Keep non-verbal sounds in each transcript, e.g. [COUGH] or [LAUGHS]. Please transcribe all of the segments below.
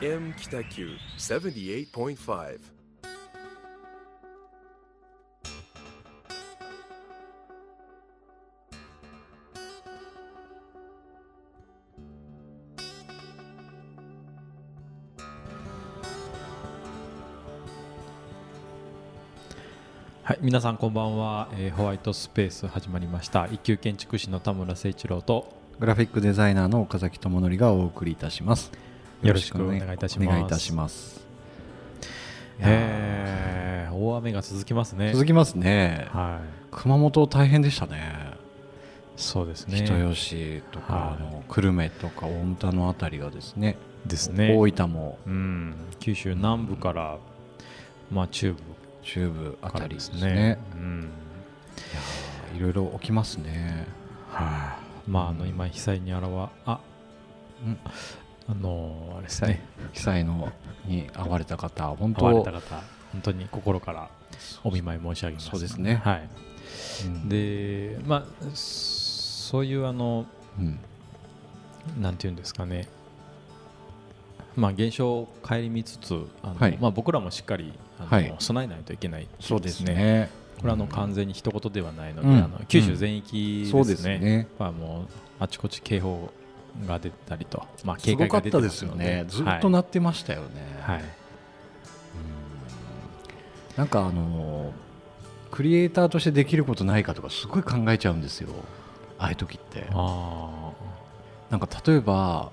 FM 北九78.5はい、皆さんこんばんは、えーホワイトスペース始まりました。一級建築士の田村誠一郎とグラフィックデザイナーの岡崎智則がお送りいたします。よろしくお願いいたします。お願いいたします。大雨が続きますね。続きますね。はい。熊本大変でしたね。そうですね。人吉とか、はい。あの久留米とか大田のあたりがですね。ですね。大分も。うん、九州南部から、まあ、中部。中部あたりですすね。ね。うん。いろいろ起きますね。はい。まああの今被災にあらわあうんあのーあれですね。被災のに遭われた方、本当会われた方本当に心からお見舞い申し上げます。そうですね。はい。うん。でまあそういうあのうん。なんていうんですかね。まあ現象を顧みつつあの、はい。まあ、僕らもしっかりあの、はい。備えないといけないっていそうですね。これはあの完全に一言ではないので、うん。あの九州全域そうですですね,、ね。まあ、もうあちこち警報が出たりと、まあ、す警戒ごかったでが出てますすよね。ずっと鳴ってましたよね。はい、はい。なんかあのクリエイターとしてできることないかとかすごい考えちゃうんですよ。ああいう時って。あなんか例えば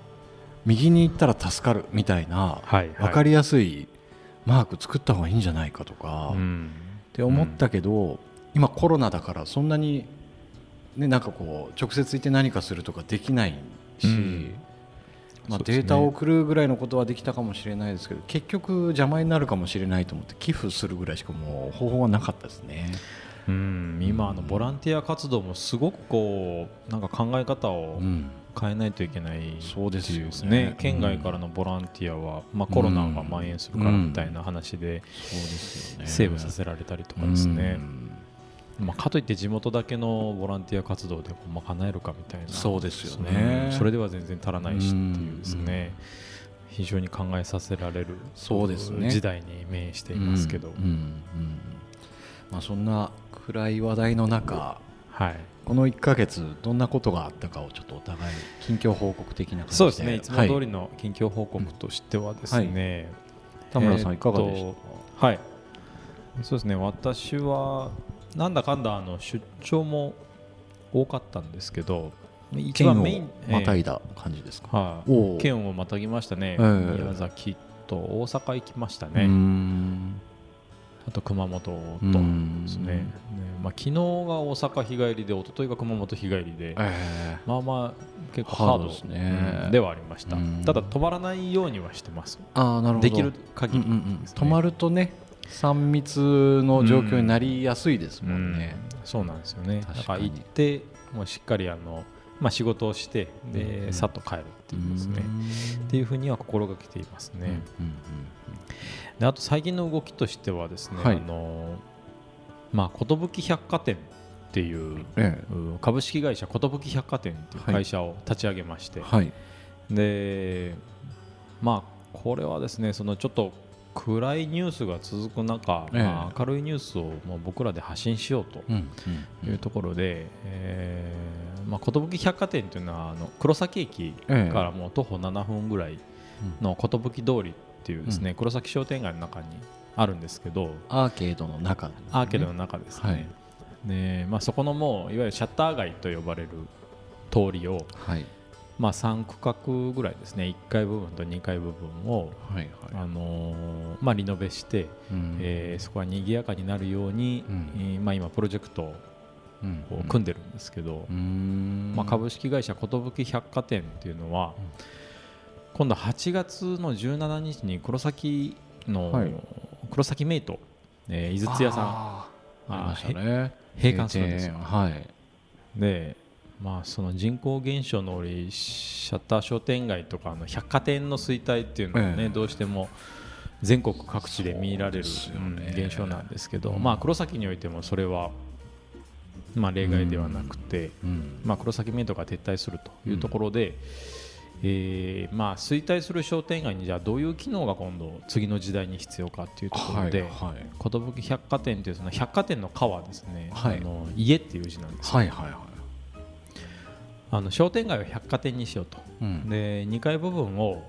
右に行ったら助かるみたいなーはい。分かりやすいマーク作った方がいいんじゃないかとか、っうん。て思ったけど、今コロナだからそんなにねなんかこう直接行って何かするとかできないし、うん。まあ、データを送るぐらいのことはできたかもしれないですけど結局邪魔になるかもしれないと思って寄付するぐらいしかもう方法はなかったですね。うん。今あのボランティア活動もすごくこうなんか考え方をうん。変えないといけないそうですよね。県外からのボランティアは、まあ、コロナが蔓延するからみたいな話でそうですよね。セーブさせられたりとかですね、うんまあ、かといって地元だけのボランティア活動で賄えるかみたいな。そうですよね。うんそれでは全然足らないしっていうですね非常に考えさせられるそうですね。時代に面していますけど、うんうんうん。まあ、そんな暗い話題の中はい。この1ヶ月どんなことがあったかをちょっとお互い近況報告的なそうですね。いつも通はい。りの近況報告としてはですね、田村さんえーいかがでしたか、はい。そうですね。私はなんだかんだあの出張も多かったんですけど一県を番メインまたいだ、だ感じですか、えーはい。おお県をまたぎましたね、ええ。宮崎と大阪行きましたね、ん。あと熊本とうんですね。ねまあ、昨日が大阪日帰りで一昨日が熊本日帰りで、えまあまあ結構ハードねうんではありました。うん。ただ止まらないようにはしてます。ー、ああなるほど。できる限りうんうんうん。止まるとね3密の状況になりやすいですもんね、うん。そうなんですよね。だから行ってもうしっかりあの、まあ、仕事をしてで、うんさっと帰るっていうですね。っていうふうには心がけていますね、うんうんであと最近の動きとしてはですね、はい。あのまあ、寿百貨店っていうえう株式会社寿百貨店っていう会社を立ち上げまして、えはい。でまあこれはですねそのちょっと暗いニュースが続く中、ええ。まあ、明るいニュースをもう僕らで発信しようとうんいうところで、えーまあ、寿百貨店というのはあの黒崎駅ええからもう徒歩7分ぐらいの寿通りっていうですね、黒崎商店街の中にあるんですけどアーケードの中でね。アーケードの中ですね、はい。でまあ、そこのもういわゆるシャッター街と呼ばれる通りを、はいまあ、3区画ぐらいですね。1階部分と2階部分を、はいはい。あのーまあ、リノベして、うん。えーそこは賑やかになるように、うん。えーまあ、今プロジェクトうん。を組んでるんですけど、うーん。まあ、株式会社寿百貨店っていうのは、今度8月の17日に黒崎の、はい。黒崎メイト、えー、井筒屋さん。あー。ありましたね。閉館するんですよ。はい。で、まあ、その人口減少の折シャッター商店街とかの百貨店の衰退っていうのはね、ええ。どうしても全国各地で見られる、ね。うん現象なんですけど、うんまあ、黒崎においてもそれは、まあ、例外ではなくて、うんまあ、黒崎メイトが撤退するというところで、えーまあ、衰退する商店街にじゃあどういう機能が今度次の時代に必要かっていうところで、寿百貨店というその百貨店の「川ですね、はい。あの家っていう字なんですよ、はいはいはいあの商店街を百貨店にしようと、うん。で2階部分を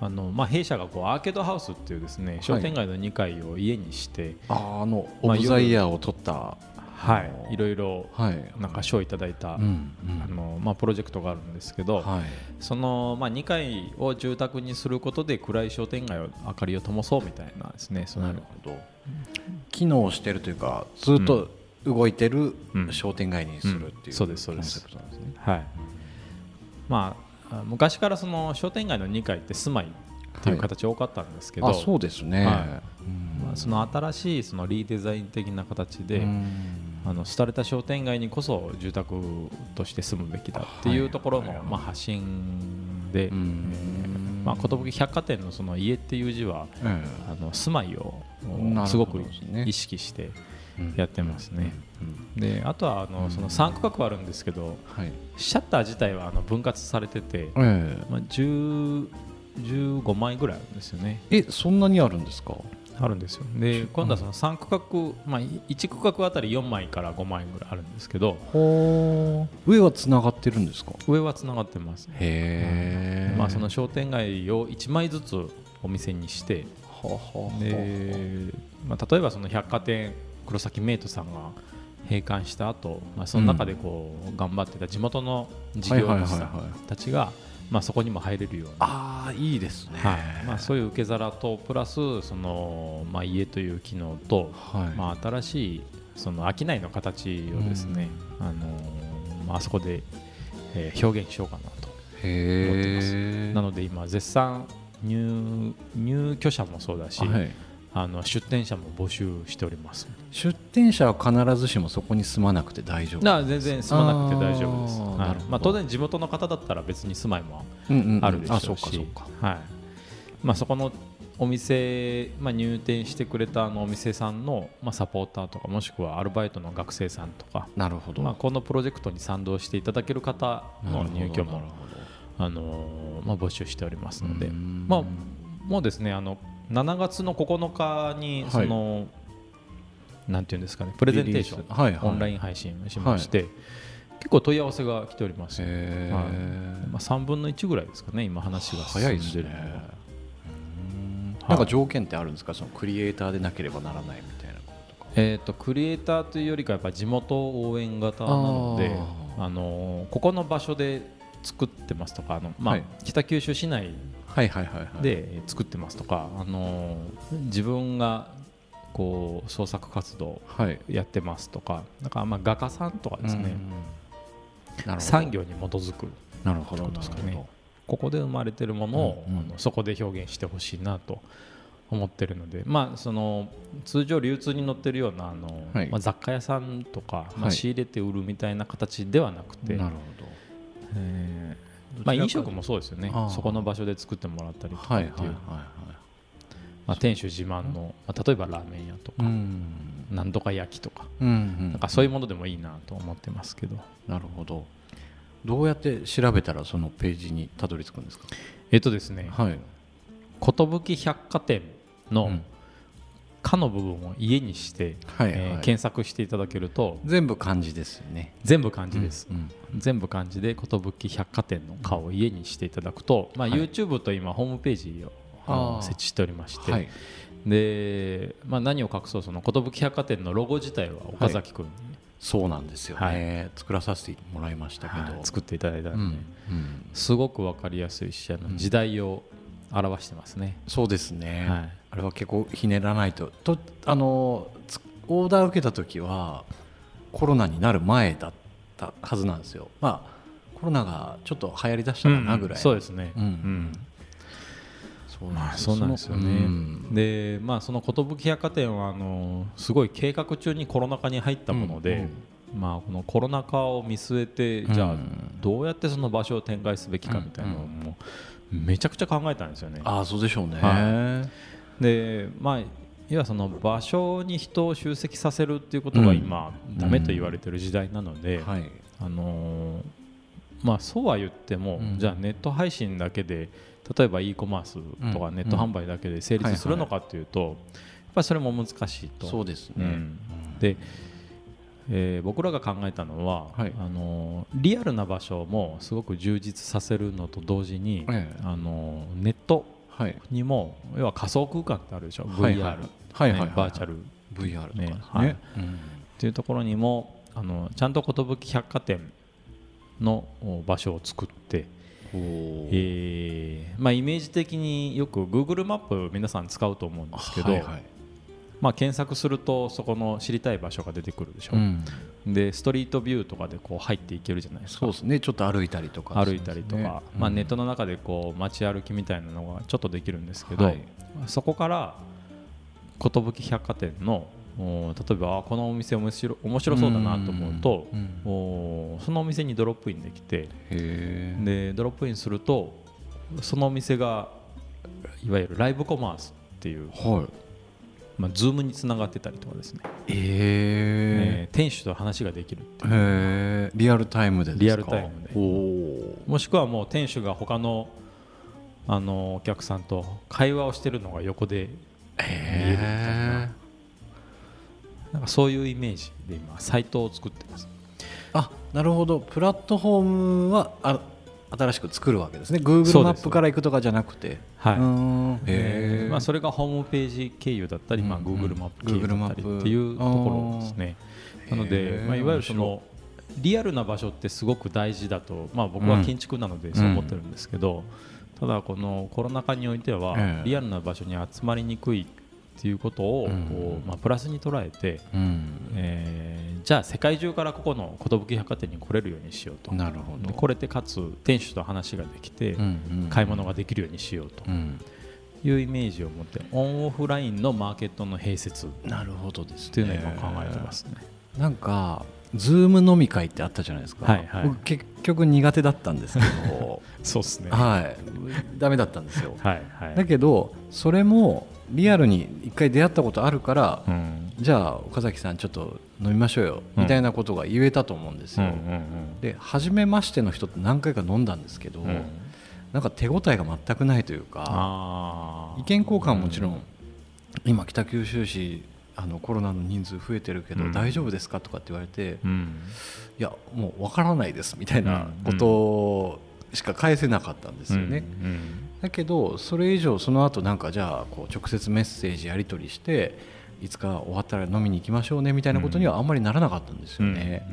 あの、まあ、弊社がこうアーケードハウスっていうですね商店街の2階を家にして、あーあのオまあブザイヤーを取ったはい、いろいろはい。なんか賞いただいた、うんうん。あのまあ、プロジェクトがあるんですけど、はい。その、まあ、2階を住宅にすることで暗い商店街を明かりを灯そうみたいなですねそのな。るほど。機能してるというかずっと動いてるうん。商店街にするってうん。いうコンセプトなんですね。はい。まああ昔からその商店街の2階って住まいっていう形多かったんですけど、あそうですね。はい。うん。まあ、その新しいそのリデザイン的な形で、うん。あの廃れた商店街にこそ住宅として住むべきだっていうところの、はい。はいまあ、発信で、うん。えーまあ、寿百貨店のその家っていう字はえあの住まいをすごく意識してえやってますね。うん。であとはあのその3区画あるんですけどはい。シャッター自体はあの分割されてて、えまあ、10 15枚ぐらいあるんですよね。ええそんなにあるんですか？あるんですよ。で今度はその3区画、まあ、1区画あたり4枚から5枚ぐらいあるんですけどほ上はつながってるんですか？上はつながってます、へえまあ、その商店街を1枚ずつお店にしてはははで、まあ、例えばその百貨店黒崎メイトさんが閉館した後、まあその中でこう頑張ってた地元の事業主さんたちがまあそこにも入れるように。ああいいですね。はい。まあ、そういう受け皿とプラスその、まあ、家という機能と、はい。まあ、新しいその商いの形をですね、あのーまああそこで、えー表現しようかなと。へえなので今絶賛入入居者もそうだし、はい。あの出店者も募集しております出店者は必ずしもそこに住まなくて大丈夫全然住まなくて大丈夫です、はい。まあ、当然地元の方だったら別に住まいもあるでしょうし、あそうかそうか。はい。まあ、そこのお店、まあ、入店してくれたあのお店さんの、まあ、サポーターとかもしくはアルバイトの学生さんとか、なるほど。まあ、このプロジェクトに賛同していただける方の入居もあのーまあ、募集しておりますので、うん。まあ、もうですねあの7月の9日にその、なんていうんですかねプレゼンテーション、はいはい。オンライン配信をしまして、結構問い合わせが来ております、はい。まあ、3分の1ぐらいですかね今話が進早いですんでるのは。ね。うん。はい。なんか条件ってあるんですか？そのクリエイターでなければならないみたいなこととか。えー、とクリエイターというよりかやっぱ地元応援型なのでああのーここの場所で作ってますとかあの、まあはい。北九州市内はいはいはいはい。で作ってますとか、あのー自分がこう創作活動はい。やってますとかなんかまあ画家さんとかですね、産業に基づくなるほど。ですかね。ここで生まれてるものを、あのそこで表現してほしいなと思ってるので、まあ、その通常流通に載ってるようなあの、はい。まあ、雑貨屋さんとか、まあ、はい。仕入れて売るみたいな形ではなくて、どなるえーほどまあ、飲食もそうですよね。そこの場所で作ってもらったりとかっていう、はいはいはいはいまあ、店主自慢の、まあ、例えばラーメン屋とか、うん。なんとか焼きとかなんかそういうものでもいいなと思ってますけど、なるほど。どうやって調べたらそのページにたどり着くんですか？えっとですねはい。寿百貨店のうん「か」の部分を家にして、えー検索していただけると全部漢字ですよね。全部漢字です、うん全部漢字で寿百貨店の「か」を家にしていただくと、まあ、はい。YouTube と今ホームページをあ設置しておりまして、はい。で、まあ、何を隠そうその寿百貨店のロゴ自体は岡崎君に、そうなんですよね。作らさせてもらいましたけど。はい。作っていただいたので、うんうん。すごく分かりやすいしあの時代を表してますね、そうですね、はい。あれは結構ひねらないと。とあのつオーダー受けた時はコロナになる前だったはずなんですよ。まあコロナがちょっと流行りだしたかなぐらい、そうですね、うんまあ、そうなんですよね。うん。で、まあ、その寿百貨店はあのすごい計画中にコロナ禍に入ったもので、まあ、このコロナ禍を見据えて、じゃあうんどうやってその場所を展開すべきかみたいなのをもうめちゃくちゃ考えたんですよね。ああそうでしょうね、はで、まあ要はその場所に人を集積させるっていうことが今、うん。ダメと言われてる時代なので、はい。あのーまあそうは言っても、うん。じゃあネット配信だけで例えば e コマースとかうん。ネット販売だけで成立するのかっていうと、やっぱりそれも難しいと。そうですね、うん。で、えー僕らが考えたのは、はい。あのリアルな場所もすごく充実させるのと同時に、ええ。あのネットはい。にも要は仮想空間ってあるでしょ、はいはい。VR、はいはいはいねバーチャル。VR とかね。ねはい。うんっていうところにもあのちゃんと寿百貨店のお場所を作って、えーまあ、イメージ的によく Google マップ皆さん使うと思うんですけど、はいはい。まあ、検索するとそこの知りたい場所が出てくるでしょ、うん。でストリートビューとかでこう入っていけるじゃないですか。そうですね。ちょっと歩いたりとか。歩いたりとか、まあ、ネットの中でこう街歩きみたいなのがちょっとできるんですけど、はい。そそこから寿百貨店のお例えばあこのお店面白面白そうだなと思うとうおそのお店にドロップインできてでドロップインするとそのお店がいわゆるライブコマースっていう、はい。まあ、ズームにつながってたりとかですね、ええー店主と話ができるってー、いう。リアルタイムでですか？リアルタイムで。おおもしくはもう店主が他のあのお客さんと会話をしてるのが横で見えるみたいななんかそういうイメージで今サイトを作ってます。あなるほど。プラットフォームはあ新しく作るわけですね。そ Google マップから行くとかじゃなくて。はい。まあ、それがホームページ経由だったり、まあ、Google マップ経由だったりっていうところですね。なのへで、ー。まあ、いわゆるそのリアルな場所ってすごく大事だと、まあ、僕は建築なのでそう思ってるんですけど、ただこのコロナ禍においてはええ。リアルな場所に集まりにくいっていうことをうん。こう、まあ、プラスに捉えて、うん。えーじゃあ世界中からここの寿百貨店に来れるようにしようと。なるほど。で来れてかつ店主と話ができて、買い物ができるようにしようと。うん。いうイメージを持ってオンオフラインのマーケットの併設。っなるほどですね。ていうのを今考えてますね。なんかズーム飲み会ってあったじゃないですか、はいはい。僕結局苦手だったんですけど。[LAUGHS] そうですね。はい。ダメだったんですよ。はいはい。だけどそれもリアルに一回出会ったことあるから、うん。じゃあ岡崎さんちょっと飲みましょうよ、うん。みたいなことが言えたと思うんですよ、うんうんで初めましての人って何回か飲んだんですけど、うん。うんなんか手応えが全くないというか意見交換はもちろん、今北九州市あのコロナの人数増えてるけど、うん。大丈夫ですかとかって言われて、うん。いやもうわからないですみたいなことしか返せなかったんですよね、うんだけどそれ以上その後なんかじゃあこう直接メッセージやり取りしていつか終わったら飲みに行きましょうねみたいなことにはあんまりならなかったんですうんよね、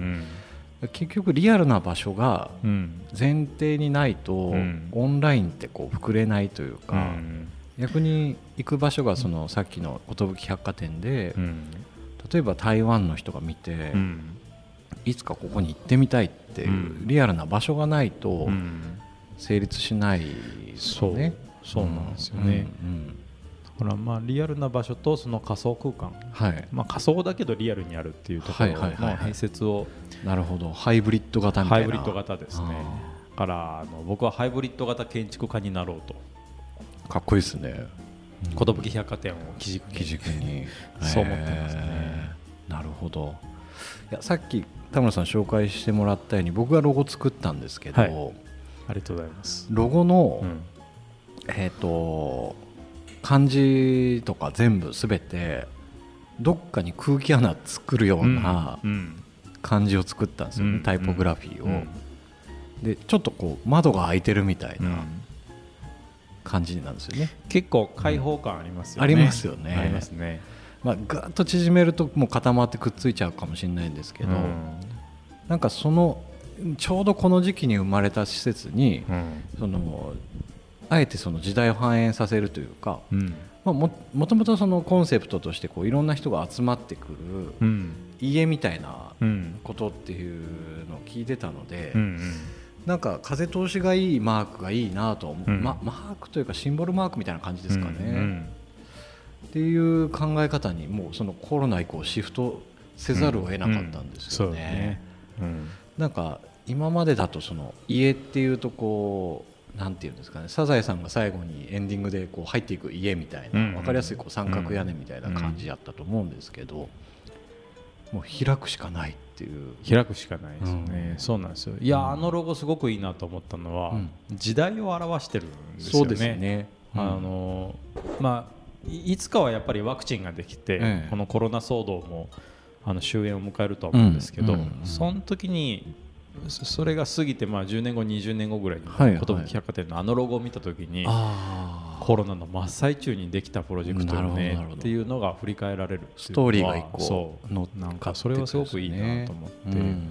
うん。結局リアルな場所がうん。前提にないと、ん。オンラインってこう膨れないというか、うん。逆に行く場所がそのさっきの寿百貨店で、うん。例えば台湾の人が見て、うん。いつかここに行ってみたいっていううん。リアルな場所がないとうん成立しないね。そう。そうなんですよね。うんうんだからまあリアルな場所とその仮想空間。はい、まあ仮想だけどリアルにあるっていうところのはいはいはいはい。併設をなるほど。ハイブリッド型みたいな。ハイブリッド型ですね。だからあの僕はハイブリッド型建築家になろうと。かっこいいですね。寿百貨店を基軸に。基軸に。[LAUGHS] そう思ってますね。へー。なるほど。いやさっき田村さん紹介してもらったように僕がロゴ作ったんですけど、はいありがとうございます、ロゴの、うん。えっ、と漢字とか全部すべてどっかに空気穴作るようなうん漢字を作ったんですよね、うんタイポグラフィーを、うん。でちょっとこう窓が開いてるみたいうん。な感じなんですよね、結構開放感ありますよね、ありますよね。ありますね。まあ、ガーッと縮めるともう固まってくっついちゃうかもしれないんですけど、うん。なんかそのちょうどこの時期に生まれた施設に、うん。そのあえてその時代を反映させるというか、うん。まあ、ももともとそのコンセプトとしてこういろんな人が集まってくるうん。家みたいなうん。ことっていうのを聞いてたので、うんなんか風通しがいいマークがいいなと思う、うん。まマークというかシンボルマークみたいな感じですかね、うんっていう考え方にもうそのコロナ以降シフトせざるを得なかったんですようん。そうだねね。うんなんか今までだとその家っていうとこうなんていうんですかねサザエさんが最後にエンディングでこう入っていく家みたいなうん分かりやすいこう三角屋根みたいな感じやったと思うんですけどもう開くしかないっていう。開くしかないですね、うん。そうなんですよ。いや、あのロゴすごくいいなと思ったのは、うん。時代を表してるんですよね。そうですね。あのまあいいつかはやっぱりワクチンができて、ええ。このコロナ騒動もあの終焉を迎えるとは思うんですけど、うんうんうん。その時にそそれが過ぎてまあ10年後20年後ぐらいに寿百貨店のあのロゴを見た時に、コロナの真っ最中にできたプロジェクトよねっていうのが振り返られるストーリーが一個そう。乗っなんかそれはすごくいいなと思って、うん。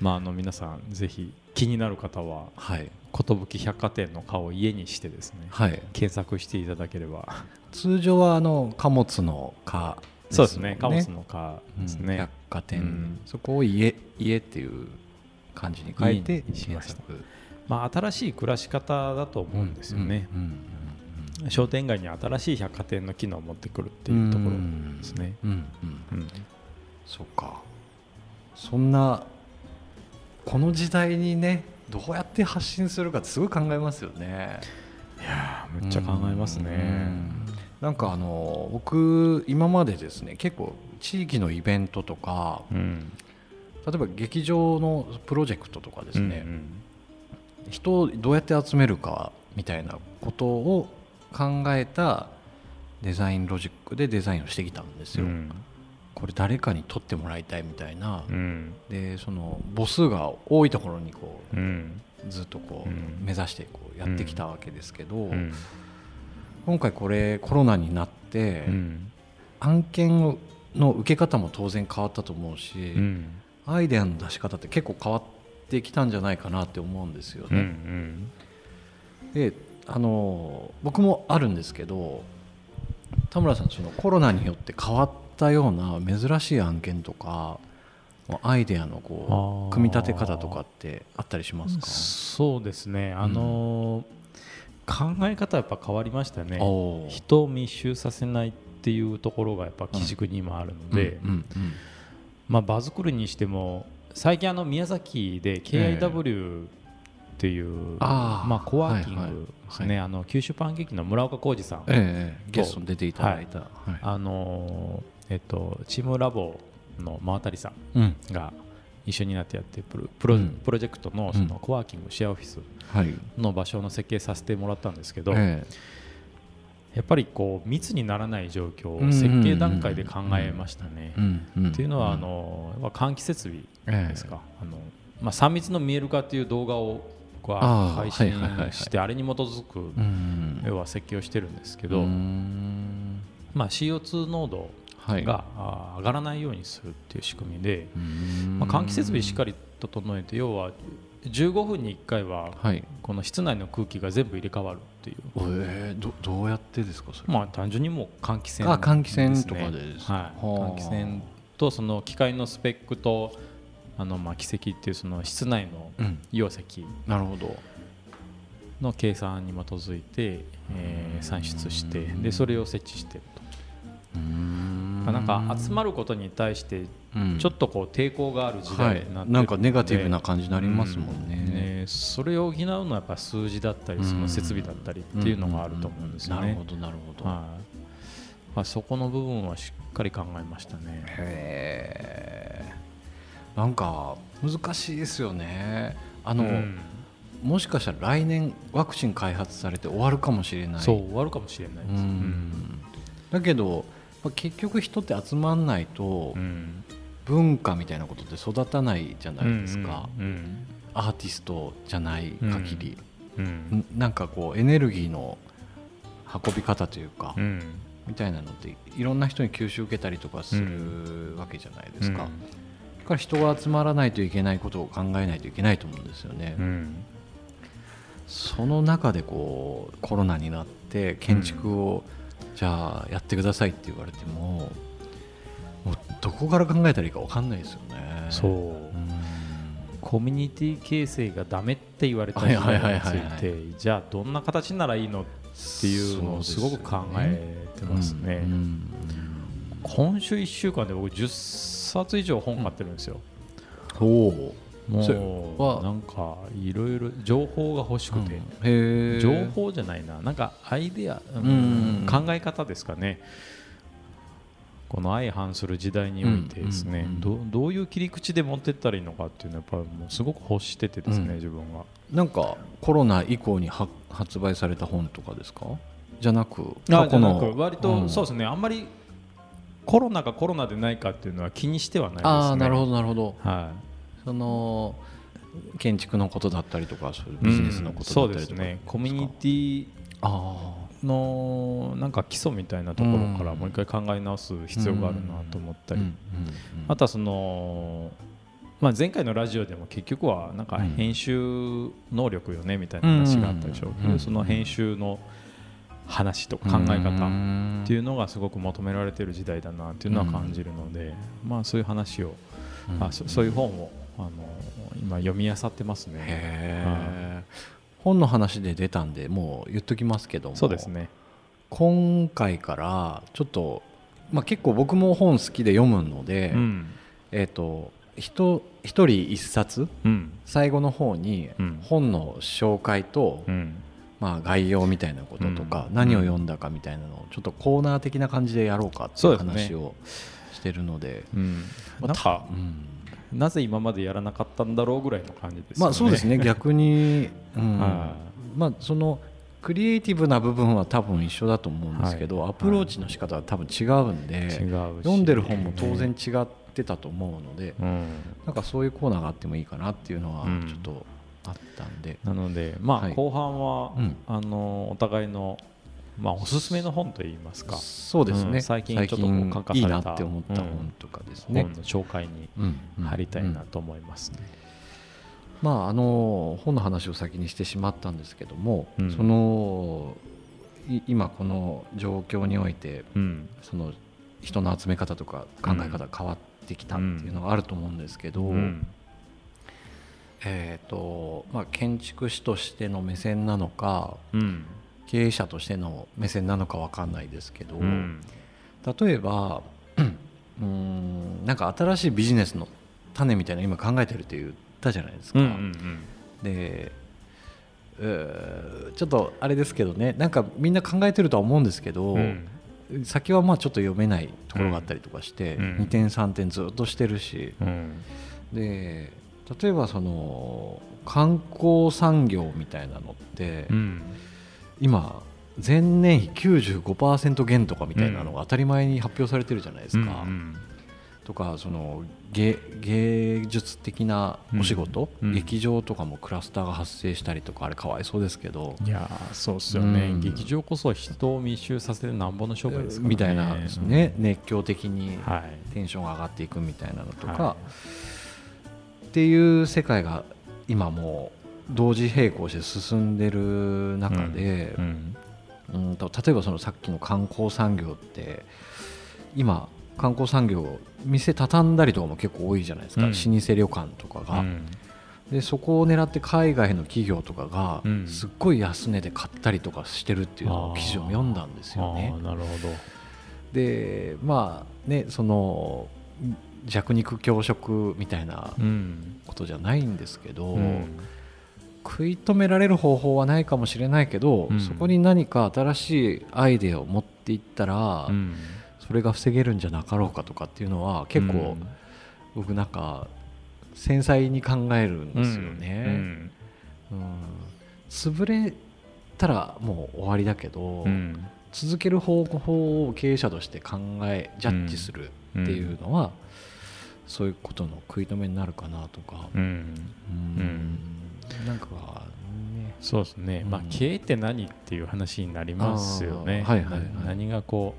まあ、あの皆さんぜひ気になる方ははい。寿百貨店の顔を家にしてですねはい。検索していただければ。通常はあの貨物の貨そうですね。貨物の貨ですね、うん百貨店、うん。そこを家家っていう感じに変えてしました。まあ、新しい暮らし方だと思うんですよね、商店街に新しい百貨店の機能を持ってくるっていうところですね、うんうんうん。そっか。そんなこの時代にねどうやって発信するかってすごい考えますよね。いやーめっちゃ考えますね、うんなんかあの僕今までですね結構地域のイベントとかうん。例えば劇場のプロジェクトとかですね、うん人をどうやって集めるかみたいなことを考えたデザインロジックでデザインをしてきたんですよ、うん。これ誰かに撮ってもらいたいみたいな、うん。でその母数が多いところにこうん。うずっとこううん。目指してこうやってきたわけですけど、うん今回これコロナになって、うん。案件の受け方も当然変わったと思うし、うん。アイデアの出し方って結構変わってきたんじゃないかなって思うんですようんうね。ん。であの僕もあるんですけど田村さんそのコロナによって変わったような珍しい案件とかアイデアのこう組み立て方とかってあったりしますか？そうですね。あのー考え方やっぱ変わりましたね。人を密集させないっていうところがやっぱ基軸に今あるので、うんうんまあ、場作りにしても最近あの宮崎で KIW っていう、あー。まあ、コワーキンはいはいグですね、あの九州パンケーキの村岡浩二さん、ええゲストに出ていただいた、はい。あのーえっと、チームラボの真渡さうんん。が一緒になってやってるプロプロ,、うん。プロジェクトのそのコワーキングシェアオフィスはい。の場所の設計させてもらったんですけど、えやっぱりこう密にならない状況うんを設計段階で考えましたね。えうんうん。っていうのはあの、まあ換気設備ええ。ですか、あのまあ、3密の見える化っていう動画を僕は配信してあれに基づくうん要は設計をしてるんですけうど、ん。まあ、CO2 濃度はいがあ上がらないようにするっていう仕組みで、うん。まあ、換気設備しっかり整えて要は15分に1回ははい。この室内の空気が全部入れ替わるっていう、えー、どどうやってですかそれ、まあ、単純にもう換気扇あ換気扇とかでではい、はあ。換気扇とその機械のスペックとあのまあ軌跡っていうその室内のうん。容積なるほど。の計算に基づいて、えー算出してでそれを設置してなんか集まることに対してうん。ちょっとこう抵抗がある時はい代になってる。なんかネガティブな感じになにりますもんね,、ね。それを補うのはやっぱ数字だったりその設備だったりっていうのがあると思うんですよね。なるほ。どなるほど、はい。まあ、そこの部分はしっかり考えましたね。へえんか難しいですよね。あの、うん。もしかしたら来年ワクチン開発されて終わるかもしれない。そう終わるかもしれないです。うん。だけど、まあ結局人って集まんないとうん。文化みたいなことって育たないじゃないですか、うんアーティストじゃない限り、うんん。なんかこうエネルギーの運び方というか、うん。みたいなのっていろんな人に吸収受けたりとかするわけじゃないですか、だから人が集まらないといけないことを考えないといけないと思うんですよね、うん。その中でこうコロナになって建築を、じゃあやってくださいって言われてももうどこから考えたらいいか分かんないですよね。そう。うん。コミュニティ形成がダメって言われた時代につはいてじゃあどんな形ならいいのっていうのをすごく考えてますね。うんうん。今週1週間で僕10冊以上本買ってるんですよ、ほそれもはうなんかいろいろ情報が欲しくて、うへえ情報じゃないな。なんかアイデア、うんうん考え方ですかね。この相反する時代においてですね、うんうんうんどどういう切り口で持ってったらいいのかっていうのはやっぱりもうすごく欲しててですね、うん。自分がなんかコロナ以降には発売された本とかですか？じゃなくあ過去の。じゃなく割と、うん。そうですね。あんまりコロナがコロナでないかっていうのは気にしてはないですね。ああなるほどなるほど。はその建築のことだったりとかそういういビジネスのこそうですとだったりとか。ね。コミュニティあのなんか基礎みたいなところからうん。もう一回考え直す必要があるなと思ったり、うん。うん。うん。あとはその、まあ、前回のラジオでも結局はなんかうん編集能力よねみたいな話があったでしょう。けうん。どその編集の話とか考え方っていうのがすごく求められてる時代だなっていうのは感じるので、まあ、そういう話を、うん。あそそういう本をあの今読み漁ってますね。へえ本の話で出たんでもう言っときますけどもそうですね。今回からちょっと、まあ、結構僕も本好きで読むので、うん。えっ、と一一人一冊うん。最後の方にうん。本の紹介と、うん。まあ、概要みたいなこととか、うん何を読んだかみたいなのをちょっとコーナー的な感じでやろうかっていう話をしてるのでうんまあなんかうんなぜ今までやらなかったんだろうぐらいの感じですよね。まあそうですね [LAUGHS] 逆に、うん。はまあそのクリエイティブな部分は多分一緒だと思うんですけど、はい。アプローチの仕方は多分違うんで、違うし。読んでる本も当然違ってたと思うので、うん。なんかそういうコーナーがあってもいいかなっていうのはうん。ちょっとあったんで、なので、まあはい。後半は、うん。あのお互いの、まあ、おすすめの本といいますか。そうですね、うん最近ちょっとこう書かさいいれたなって思った本とかですね、本の紹介にうんうん入りたいなうんと思いますね。まああの本の話を先にしてしまったんですけども、うん。そのい今この状況においてうん。その人の集め方とか考え方が変わってきたっていうのがあると思うんですけど、うん。えーとまあ、建築士としての目線なのかうん経営者としての目線なのか分かんないですけど、うん。例えば [CLEARS THROAT] うーんなんか新しいビジネスの種みたいなの今考えてるって言ったじゃないですか。うんうんでうーちょっとあれですけどねなんかみんな考えてるとは思うんですけど、うん。先はまあちょっと読めないところがあったりとかして、うん。2点3点ずっとしてるしうん。で例えばその観光産業みたいなのって、うん今前年比95%減とかみたいなのが当たり前に発表されてるじゃないですか。うんとかその芸芸術的なお仕事、うん。うん。劇場とかもクラスターが発生したりとかあれかわいそうですけど、いやーそうっすよね、うん。劇場こそ人を密集させるなんぼの商売ですからね。みたいなね、熱狂的にテンションが上がっていくみたいなのとか、はっていう世界が今もう同時並行して進んでる中で、うん。うんと例えばそのさっきの観光産業って今観光産業店畳んだりとかも結構多いじゃないですか、うん。老舗旅館とかが、うん。でそこを狙って海外の企業とかがうん。すっごい安値で買ったりとかしてるっていうのを記事を読んだんですよね。なるほど。でまあねその弱肉強食みたいなうん。ことじゃないんですけど、うん食い止められる方法はないかもしれないけど、うん。そこに何か新しいアイデアを持っていったら、うん。それが防げるんじゃなかろうかとかっていうのは結構、僕なんか繊細に考えるんですよね。うん。潰れたらもう終わりだけど、続ける方法を経営者として考えジャッジするっていうのは、そういうことの食い止めになるかなとか、うん。うんなんかね。そうですね、まあうん。経営って何っていう話になりますよね、はいはいはい。な何がこ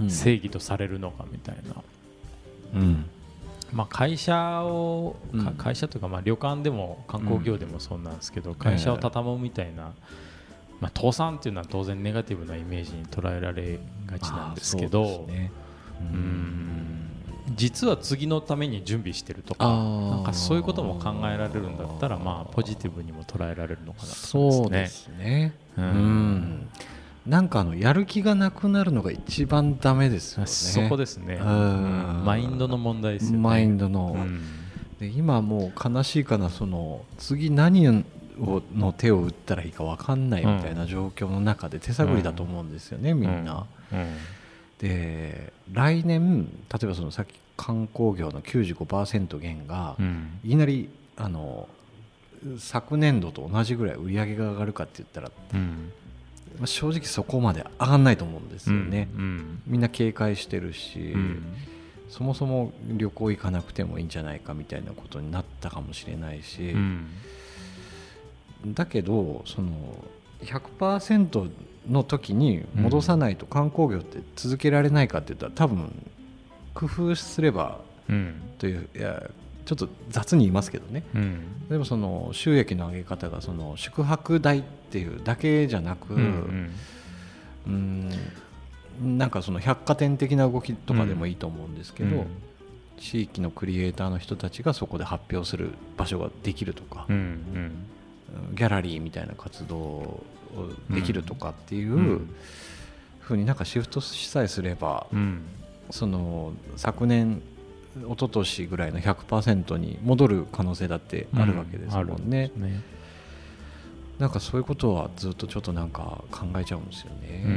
う、うん。正義とされるのかみたいな、うん。まあ、会社を、かうん。会社というかまあ旅館でも観光業でもそうなんですけど、会社を畳むみたいな、まあ、倒産っていうのは当然ネガティブなイメージに捉えられがちなんですけどあーそうですね。うん実は次のために準備してるとかなんかそういうことも考えられるんだったらまあポジティブにも捉えられるのかなとそうですすね。ううん。んなんかあのやる気がなくなるのが一番ダメですよね。そこですね、うん。うん。マインドの問題ですよね。マインドの、うん。で今もう悲しいかなその次何をの手を打ったらいいか分かんないみたいな状況の中で手探りだと思うんですよね、みんな。うんで来年例えばそのさっき観光業の95%減がうん。いきなりあの昨年度と同じぐらい売り上げが上がるかって言ったら、うん。まあ、正直そこまで上がらないと思うんですよね、うんみんな警戒してるし、うん。そもそも旅行行かなくてもいいんじゃないかみたいなことになったかもしれないし、うん。だけどその100%の時に戻さないと観光業って続けられないかって言ったら多分工夫すればうん。といういやちょっと雑に言いますけどね。うん。でもその収益の上げ方がその宿泊代っていうだけじゃなく、うんうん。なんかその百貨店的な動きとかでもいいと思うんですけど、地域のクリエイターの人たちがそこで発表する場所ができるとか、うんうん。ギャラリーみたいな活動をできるとかっていううん。ふうになんかシフトしさえすれば、うん。その昨年一昨年ぐらいの100%に戻る可能性だってあるわけですもんね。なんかそういうことはずっとちょっとなんか考えちゃうんですよね、うん。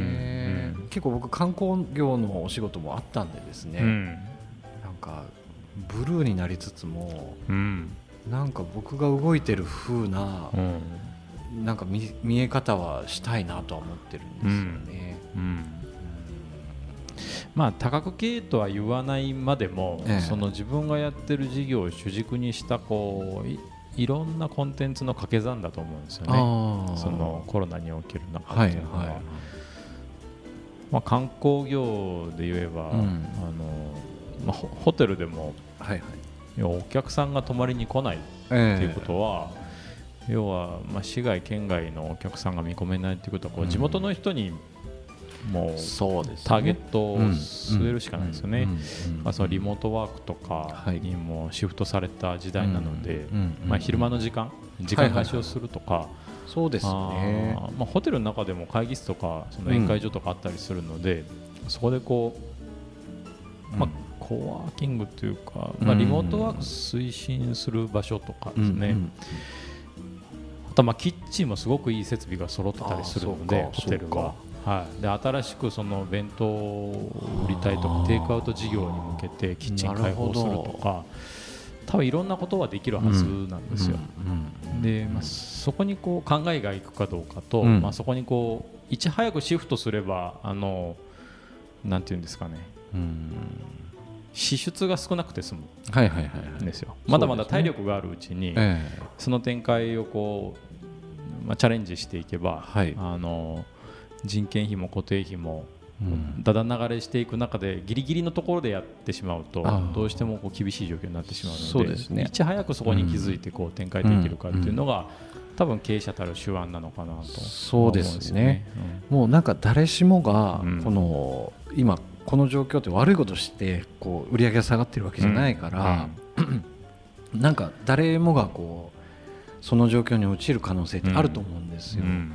うん。結構僕観光業のお仕事もあったんでですね、うん。なんかブルーになりつつもうん。なんか僕が動いてる風なうんなんか見見え方はしたいなとは思ってるんですよね。うん。まあ多角経とは言わないまでも、ええ。その自分がやってる事業を主軸にしたこういいろんなコンテンツの掛け算だと思うんですよね。そのコロナにおける中はいっていうのは、はいまあ、観光業で言えば、うん。あのまあ、ホホテルでもはいはい。お客さんが泊まりに来ないっていうことは、要は、まあ、市外県外のお客さんが見込めないっていうことはこううん。地元の人にもうそうですね。ターゲットを据えるしかないですよね。まあ、そのリモートワークとかはい。にもシフトされた時代なので、まあ、昼間の時間時間貸しをするとか、そうですね。まあ、ホテルの中でも会議室とかその宴会所とかあったりするので、そこでこう、まあ、コワーキングというか、まあ、うん。リモートワーク推進する場所とかですね、とまあキッチンもすごくいい設備が揃ってたりするのでホテルは。はい、で新しくその弁当を売りたいとかテイクアウト事業に向けてキッチン開放するとか多分いろんなことはできるはずなんですよ。うんうんで、まあ、そこにこう考えがいくかどうかと、うん。まあ、そこにこういち早くシフトすればあのなんていうんですかね。うん。支出が少なくて済むはいはいはいですよ。まだまだ体力があるうちにえ。その展開をこう、まあ、チャレンジしていけば、はい。あの人件費も固定費もだだ流れしていく中でギリギリのところでやってしまうとどうしてもこう厳しい状況になってしまうのでそうですね。いち早くそこに気づいてこう展開できるかっていうのが、多分経営者たる手腕なのかなと思うんそうですよね。もうなんか誰しもがうん。この今この状況って悪いことしてこう売り上げが下がってるわけじゃないから、[CLEARS THROAT] なんか誰もがこうその状況に陥る可能性ってあると思うんですよ。うん。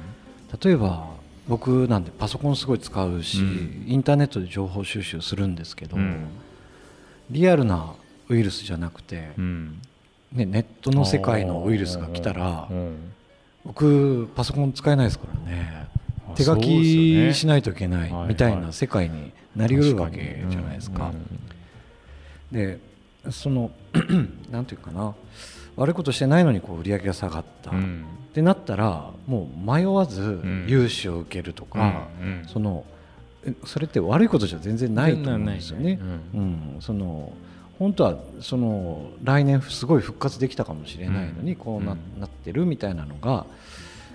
例えば僕なんてパソコンすごい使うし、うん。インターネットで情報収集するんですけど、うん。リアルなウイルスじゃなくて、うん。ね、ネットの世界のウイルスが来たらうん。僕パソコン使えないですからね。あ手書きしないといけないはいみたいな世界になりうるわけじゃないですか。でその [CLEARS THROAT] なんていうかな悪いことしてないのにこう売り上げが下がった、っうん。てなったらもう迷わずん。融資を受けるとか、うんそのえそれって悪いことじゃ全然ないと思うんですよね。ううん。ん、その本当はその来年すごい復活できたかもしれないのにうん。こうな,、うん。なってるみたいなのが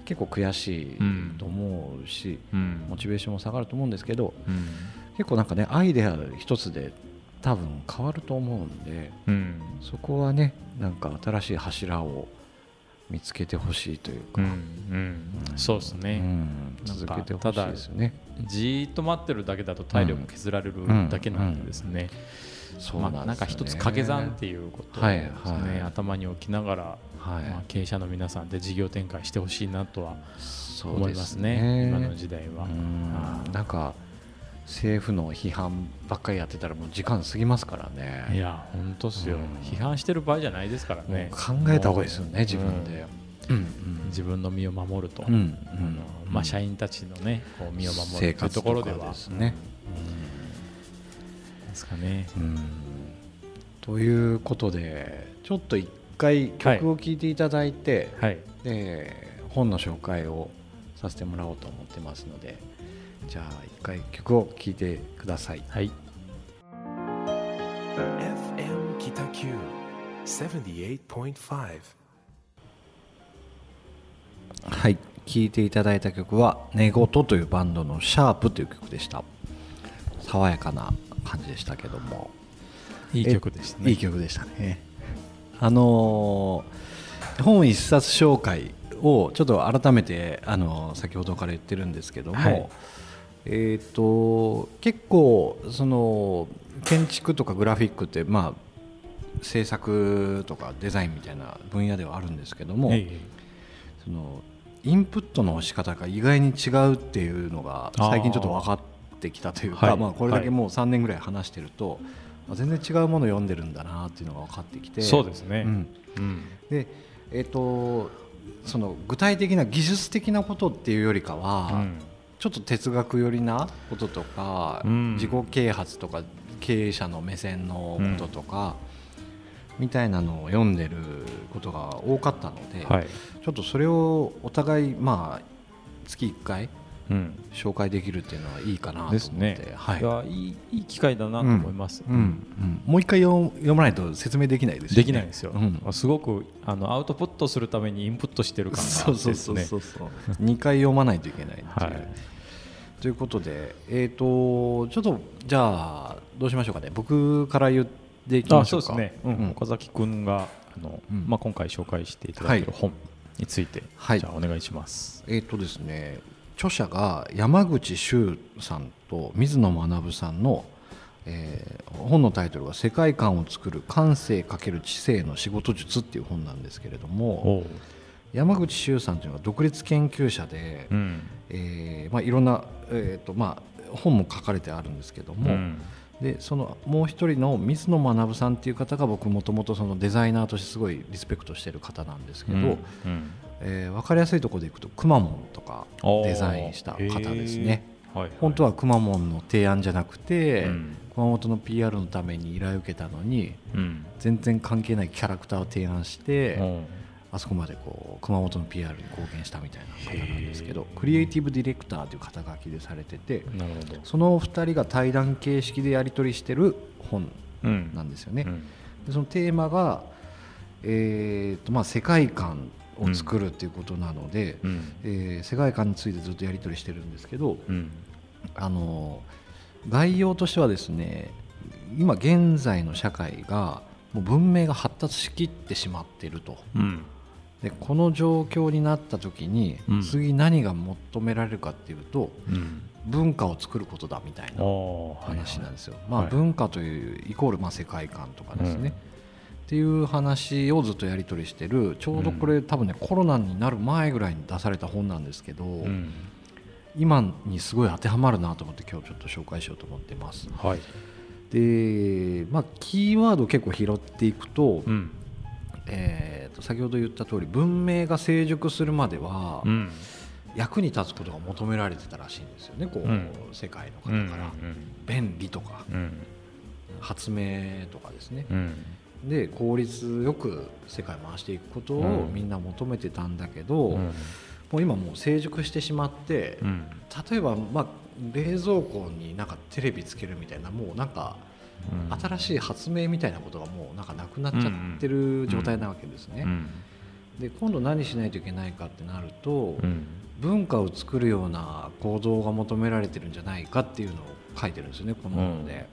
結構悔しいうん。と思うし、うん。モチベーションも下がると思うんですけどうん。結構なんかねアイデア一つで多分変わると思うんでうん。そこはねなんか新しい柱を見つけてほしいというか、うんうん。そうですね、続けてほしいですよね。じーっと待ってるだけだと体力削られるだけなんでですね、そうまあ、なんか一つ掛け算っていうことをはいですね、はい頭に置きながら、はい。まあ、経営者の皆さんで事業展開してほしいなとはそうで思いますすね。今の時代は。なんか政府の批判ばっかりやってたらもう時間過ぎますからね。いや本当っすよ、うん。批判してる場合じゃないですからね。考えた方がいいですよね自分で、うん。自分の身を守ると、うんうん。あのまあ、社員たちのねこう身を守るというところでは。ですね、ですかね。うん。ということでちょっと一回曲を聴いていただいて、はい。で本の紹介をさせてもらおうと思ってますのでじゃあ一回曲を聴いてください。はい。FM Kitakyu 78.5. はい。聴いていただいた曲は「寝言」というバンドの「シャープという曲でした。爽やかな感じでしたけども。いい曲でしたね。いい曲でしたね。あのー本一冊紹介をちょっと改めて、あのー先ほどから言ってるんですけども、はいえー、と結構その建築とかグラフィックってまあ制作とかデザインみたいな分野ではあるんですけども、ええ。そのインプットの仕方が意外に違うっていうのが最近ちょっと分かってきたというかはい。まあ、これだけもう3年ぐらい話してると、あ全然違うものを読んでるんだなっていうのが分かってきてそうですね。うんうん。でえー、とその具体的な技術的なことっていうよりかは、うんちょっと哲学寄りなこととか、うん。自己啓発とか経営者の目線のこととか、みたいなのを読んでることが多かったので、はい。ちょっとそれをお互いまあ月1回うん紹介できるっていうのはいいかなと思って。ですね。はい。いやいい機会だなと思います。うんうんもう一回読読まないと説明できないですよね。できないんですよ、うん。すごくあのアウトプットするためにインプットしてる感があそうってそうですねそうそう。そう2回読まないといけないっていう、はい。ということでえっ、とちょっとじゃあどうしましょうかね。僕から言っていきまあしょうか。そうですね、うん。うん。岡崎君があの、うん。まあ、今回紹介していただいているは本について、はい。じゃあお願いします。えっ、とですね著者が山口周さんと水野学さんの、えー本のタイトルが「世界観を作る感性×知性の仕事術」っていう本なんですけれども山口周さんというのは独立研究者で、うん。えーまあ、いろんな、えーとまあ、本も書かれてあるんですけども、うん。でそのもう一人の水野学さんっていう方が僕もともとそのデザイナーとしてすごいリスペクトしてる方なんですけど、うん。うんえー分かりやすいところでいくとくまモンとかデザインした方ですね。はいはい。本当はくまモンの提案じゃなくて、うん。熊本の PR のために依頼を受けたのにうん。全然関係ないキャラクターを提案して、うんあそこまでこう熊本の PR に貢献したみたいな方なんですけどクリエイティブディレクターという肩書きでされててその2人が対談形式でやり取りしてる本うん。なんですよね。うん。でそのテーマが、えーとまあ、世界観を作るっていうことなので、うん。えー世界観についてずっとやり取りしてるんですけど、うん。あの概要としてはですね今現在の社会がもう文明が発達しきってしまっていると。うん。でこの状況になった時に、うん。次何が求められるかっていうとうん。文化を作ることだみたいな話なんですよ。はい。まあ、はい文化というイコールまあ世界観とかですね、うんっていう話をずっとやり取りしてるちょうどこれ、多分ねコロナになる前ぐらいに出された本なんですけど、うん。今にすごい当てはまるなと思って今日ちょっと紹介しようと思ってます。はい。で、まあ、キーワードを結構拾っていくと,、うん。えーと先ほど言った通り文明が成熟するまでは、うん。役に立つことが求められてたらしいんですよねこう、うん。世界のうん方から、便利とかうん。発明とかですね、うんで効率よく世界を回していくことをうん。みんな求めてたんだけど、うん。もう今もう成熟してしまって、うん。例えば、まあ、冷蔵庫になんかテレビつけるみたいなもうなんかうん。新しい発明みたいなことがもうなんかなくなっちゃってる状態なわけですね。うん。で今度何しないといけないかってなると、うん。文化を作るような行動が求められてるんじゃないかっていうのを書いてるんですよねこの本で。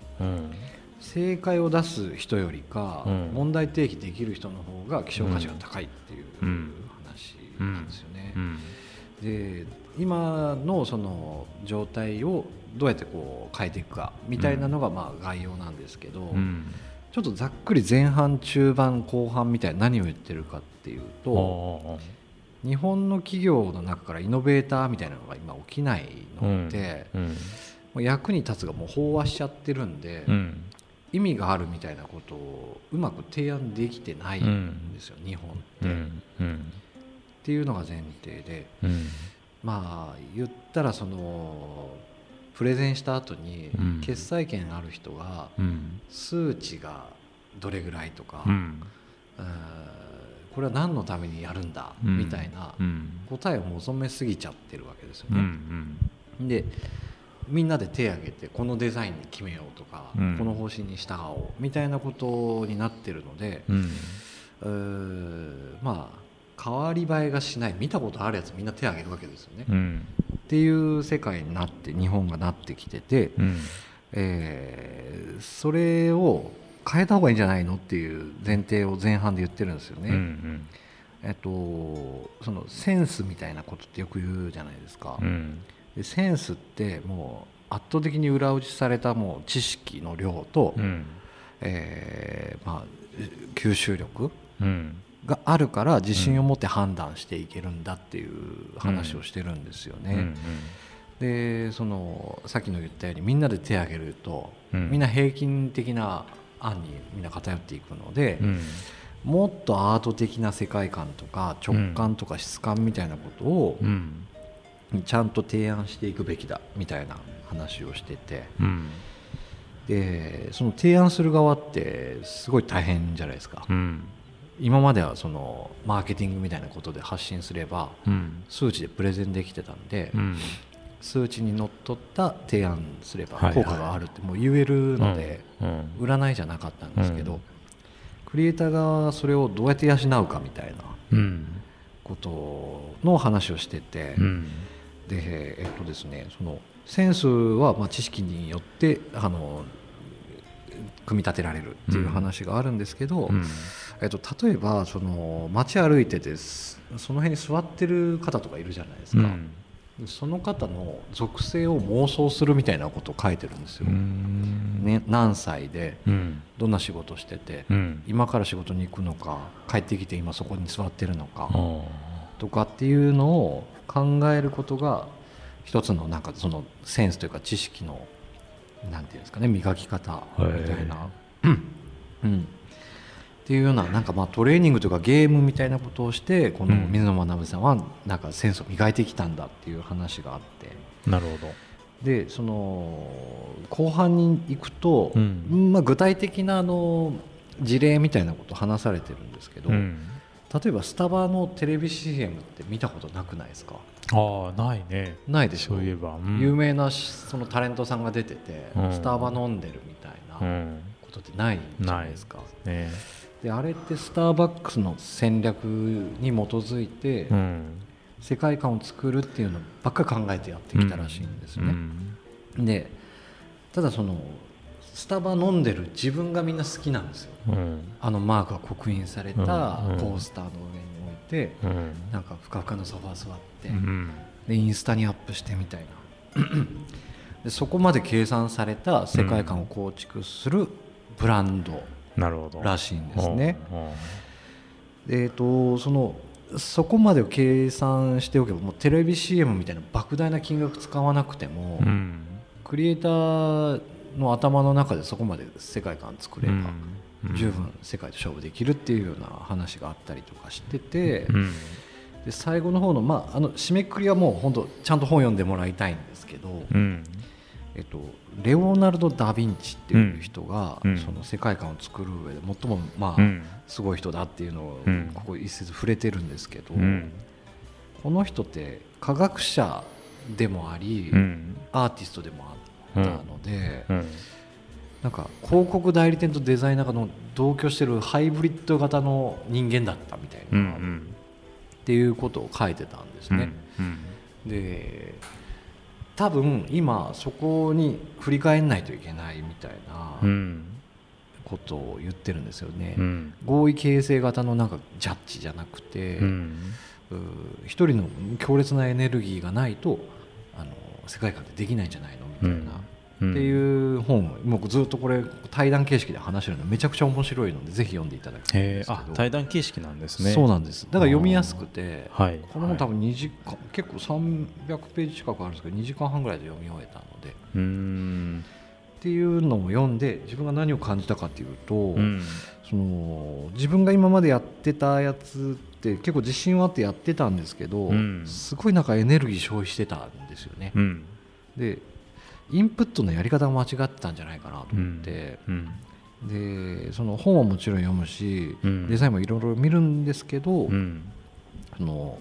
うん正解を出す人よりか、うん。問題提起できる人の方が希少価値が高いっていううん話なんですよね。うん。で今のその状態をどうやってこう変えていくかみたいなのがまあ概要なんですけど、うん。ちょっとざっくり前半中盤後半みたいな何を言ってるかっていうと日本の企業の中からイノベーターみたいなのが今起きないので、うん。もう役に立つがもう飽和しちゃってるんで、うん意味があるみたいなことをうまく提案できてないんですよ、日本って、っうん。うん。ていうのが前提で。うん。まあ言ったらそのプレゼンした後にうん。決済権ある人がうん。数値がどれぐらいとか、これは何のためにやるんだうん。みたいなうん。答えを求めすぎちゃってるわけですようん。ね。でみんなで手を挙げてこのデザインに決めようとか、うんこの方針に従おうみたいなことになってるので、うんまあ変わり映えがしない見たことあるやつみんな手を挙げるわけですよね。うんっていう世界になって日本がなってきてて、うんえーそれを変えた方がいいんじゃないのっていう前提を前半で言ってるんですよね。うんえっと、そのセンスみたいなことってよく言うじゃないですか。うんでセンスってもう圧倒的に裏打ちされたもう知識の量と、うん。えーまあ、吸収力うん。があるから自信を持って判断していけるんだっていう話をしてるんですよね。うんでそのさっきの言ったようにみんなで手を挙げると、うん。みんな平均的な案にみんな偏っていくので、うん。もっとアート的な世界観とか直感とか質感みたいなことをうんちゃんと提案していくべきだみたいな話をしてて。うん。でその提案する側ってすごい大変じゃないですか、うん。今まではそのマーケティングみたいなことで発信すればうん。数値でプレゼンできてたんで、うん。数値にのっとった提案すれば効果があるってもう言えるので、うん。占いじゃなかったんですけど、うん。クリエイターがそれをどうやって養うかみたいなうん。ことの話をしてて、うんでえっとですねそのセンスはまあ知識によってあの組み立てられるっていう話があるんですけど、うん。えっと、例えばその街歩いててす。その辺に座ってる方とかいるじゃないですか、うん。その方の属性を妄想するみたいなことを書いてるんですよ、うん。ね、何歳でうん。どんな仕事してて、うん。今から仕事に行くのか帰ってきて今そこに座ってるのかあとかっていうのを考えることが一つのなんかそのセンスというか知識のなんていうんですかね磨き方みたいな、うん、っていうようななんかまあトレーニングというかゲームみたいなことをしてこのうん。水野学さんはなんかセンスを磨いてきたんだっていう話があって。あなるほど。でその後半に行くと、うん。まあ、具体的なあの事例みたいなことを話されてるんですけど、うん例えばスタバのテレビ CM って見たことなくないですか？ああないね。ないでしょ？そういえば。うん。有名なしそのタレントさんが出てて、うん。スタバ飲んでるみたいなうん。ことってないじゃないですか、ね。であれってスターバックスの戦略に基づいて、うん。世界観を作るっていうのばっかり考えてやってきたらしいんですね、うんでただそのスタバ飲んでる自分がみんな好きなんですよ。うん。あのマークが刻印されたうん。コースターの上に置いて、うん。なんかふかふかのソファー座って、うん。でインスタにアップしてみたいな。[CLEARS THROAT] でそこまで計算された世界観を構築するブランドらしいんですね。えー、とそのそこまでを計算しておけばもうテレビ CM みたいな莫大な金額使わなくても、うん。クリエイターの頭の中でそこまで世界観作れば、うん。十分世界と勝負できるっていうような話があったりとかしてて、うん。で最後の方の,、まあ、あの締めくくりはもう本当ちゃんと本読んでもらいたいんですけど、うん。えっと、レオナルド・ダ・ヴィンチっていう人が、うん。その世界観を作る上で最も、まあうん。すごい人だっていうのをうん。ここ一節触れてるんですけど、うん。この人って科学者でもあり、うん。アーティストでもあったので、うん。なんか広告代理店とデザイナーの同居してるハイブリッド型の人間だったみたいな、うんうっんていうことを書いてたんですね。うん。で多分今そこに振り返んないといけないみたいなうん。ことを言ってるんですよね。うん。合意形成型のなんかジャッジじゃなくて、うん。一人の強烈なエネルギーがないとあの世界観ってできないんじゃないのみたいな、うん。っていう本をもうずっとこれ対談形式で話してるのめちゃくちゃ面白いのでぜひ読んでいただきたいんですけど。あ対談形式なんですね。そうなんです。だから読みやすくてはい。この本多分2時間、結構300ページ近くあるんですけど2時間半ぐらいで読み終えたので。うーん。っていうのを読んで自分が何を感じたかっていうと、うん。その自分が今までやってたやつって結構自信はあってやってたんですけど、うん。すごいなんかエネルギー消費してたんですよね。うん。でインプットのやり方が間違ってたんじゃないかなと思って、うん。でその本はもちろん読むし、うん。デザインもいろいろ見るんですけど、うん。その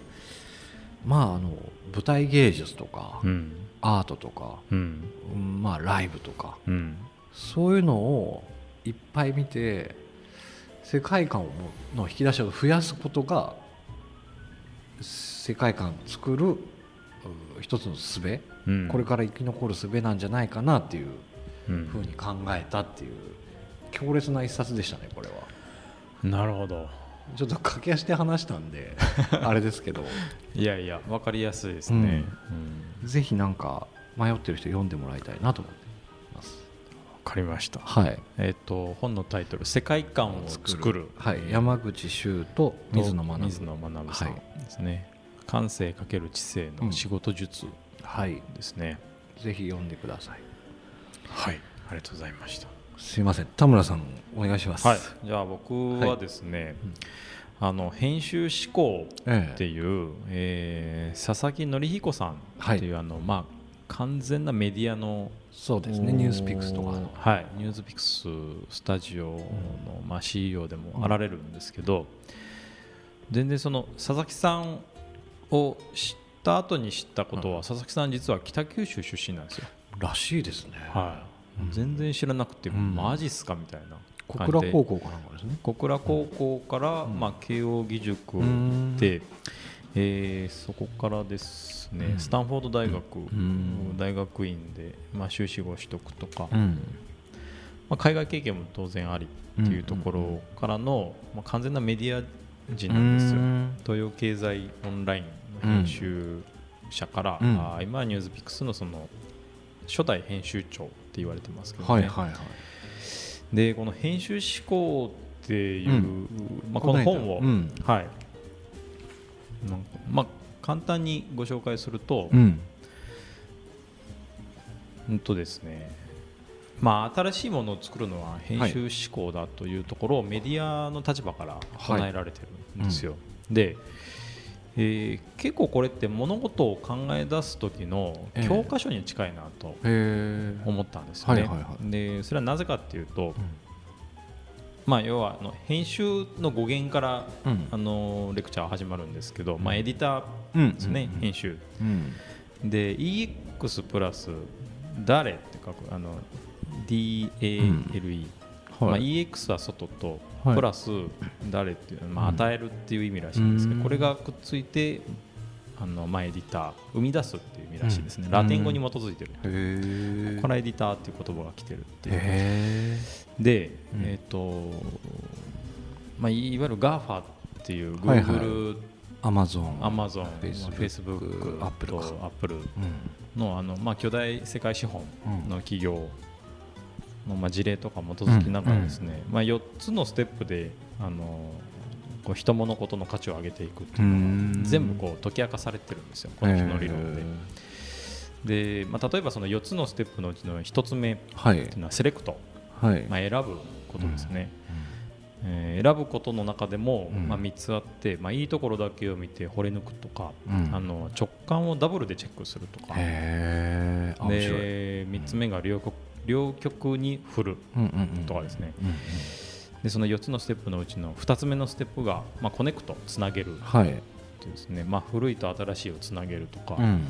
まああの舞台芸術とか、うん。アートとか、うん。うんまあ、ライブとかうん。そういうのをいっぱい見て世界観をもの引き出しを増やすことが世界観作るう一つの術、うんこれから生き残る術なんじゃないかなっていううん。ふうに考えたっていう強烈な一冊でしたねこれは。なるほど。ちょっと駆け足で話したんで [LAUGHS] あれですけど。いやいや分かりやすいですね、うん。ぜひなんか迷ってる人読んでもらいたいなと思ってます。分かりました。はい。えっ、と本のタイトル「世界観を作る」はい、山口周と水野学。水野学さんですね、感性かける知性の仕事術はい。ですね、ぜひ読んでください。はい。ありがとうございました。すいません。田村さんお願いします。はい。じゃあ僕はですね、あの編集思考えっていう、えー佐々木則彦さんっていう、あのまあ完全なメディアのそうですね。ニュースピックスとか。のはい。ニュースピックススタジオの、まあ、CEO でもあられるんですけど、全然その佐々木さんを知った後に知ったことは、佐々木さん実は北九州出身なんですよ、らしいですね。はい。全然知らなくて、ん。マジっすかみたいな小倉高校かなんかですね。小倉高校から、まあ、慶応義塾ん。で、えーそこからですね、うん。スタンフォード大学、ん。大学院で、まあ、修士号取得とか、うん。まあ、海外経験も当然ありっていうところからの、まあ、完全なメディア人なんですよ、東洋経済オンラインの編集者から、うん。あー今はニュースピックスのその初代編集長って言われてますけどね、はいはいはい。でこの編集思考っていう、うん。まあ、この本を、うん。はい。まあ、簡単にご紹介すると,、うん。うんとですねまあ、新しいものを作るのは編集思考だというところをメディアの立場から唱えられてるんですよ。で、えー結構これって物事を考え出す時のええ。教科書に近いなと思ったんですよね。でそれはなぜかっていうと、まあ、要はあの編集の語源から、うん。あのレクチャーは始まるんですけど、まあ、エディタうんーですね、うん編集。うん。で EX プラス誰って書くあの DALE、まあ、はい。EX は外と、はい。プラス誰っていう、まあ、与えるっていう意味らしいんですけど、うん。これがくっついてあの、まあ、エディター生み出すっていう意味らしいですね、うん。ラテン語に基づいてる、へえここからエディターっていう言葉が来てるっていう。へで、うん。えっ、と、まあ、いいわゆる GAFA っていうはいはい。Google、アマゾン Amazon、Facebook Facebook、Apple とか。Apple うん。のあの、まあ、巨大世界資本うんの企業の、まあ、事例とか基づきながらですね、まあ、4つのステップであのこう人物事の価値を上げていくっていうのが全部こう解き明かされてるんですよ、この日の理論で。でまあ、例えばその4つのステップのうちの1つ目ってはいいうのはセレクト、はい。まあ、選ぶことですね。えー選ぶことの中でも、うん。まあ、3つあって、まあ、いいところだけを見て掘り抜くとか、うん。あの直感をダブルでチェックするとか。で3つ目が両極両極に振るうんうんうんとかですねうんうん。でその4つのステップのうちの2つ目のステップが、まあ、コネクトつなげるはい。っていうですね、まあ、古いと新しいをつなげるとか、うん。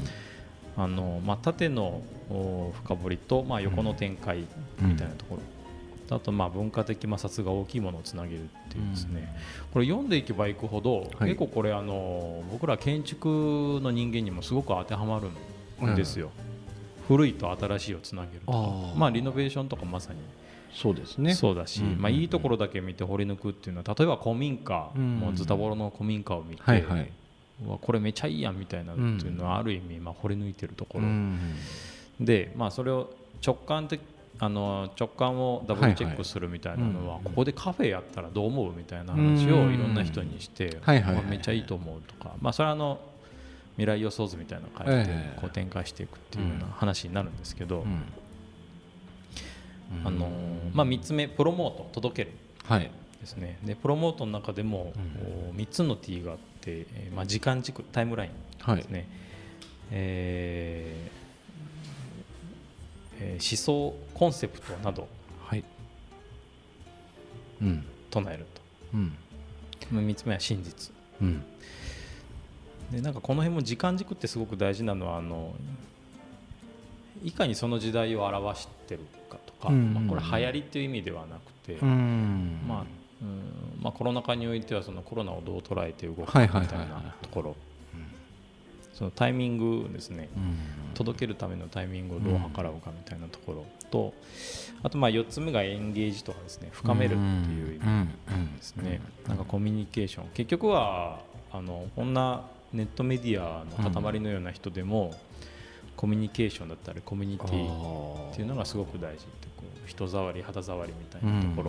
あのまあ、縦のお深掘りと、まあ、横の展開みたいなところ、あとまあ文化的摩擦が大きいものをつなげるっていうですね、これ読んでいけばいくほど、はい。結構これあの僕ら建築の人間にもすごく当てはまるんですよ、古いと新しいをつなげるとか。まあ、リノベーションとかまさにそうですね。そうだし、うん。まあ、いいところだけ見て掘り抜くっていうのは例えば古民家、うん。もうズタボロの古民家を見て、はいはい。うわこれめちゃいいやんみたいなっていうのはある意味まあ掘り抜いてるところ、うんで、まあ、それを直感的あの直感をダブルチェックするみたいなのは、ここでカフェやったらどう思うみたいな話をうん。いろんな人にして、めっちゃいいと思うとか、まあ、それはあの未来予想図みたいなのを書いてええ。こう展開していくっていうような話になるんですけど、うん。あのまあ、3つ目プロモート届ける。はい。ですね。でプロモートの中でも、うん。お3つの T があって、えーまあ、時間軸タイムラインはいですね、えーえー思想コンセプトなどはい。うん。唱えるうん。と3つ目は真実。うんでなんかこの辺も時間軸ってすごく大事なのはあのいかにその時代を表してるかとか、うん。まあ、これ流行りっていう意味ではなくて、うん。まあうんまあ、コロナ禍においてはそのコロナをどう捉えて動くかみたいなところ。そのタイミングですね。うん。届けるためのタイミングをどう計らうかみたいなところとあとまあ4つ目がエンゲージとかですね。深めるっていう意味ですね。なんかコミュニケーション。結局はあのこんなネットメディアの塊のような人でもコミュニケーションだったりコミュニティっていうのがすごく大事ってこう人触り肌触りみたいなとこ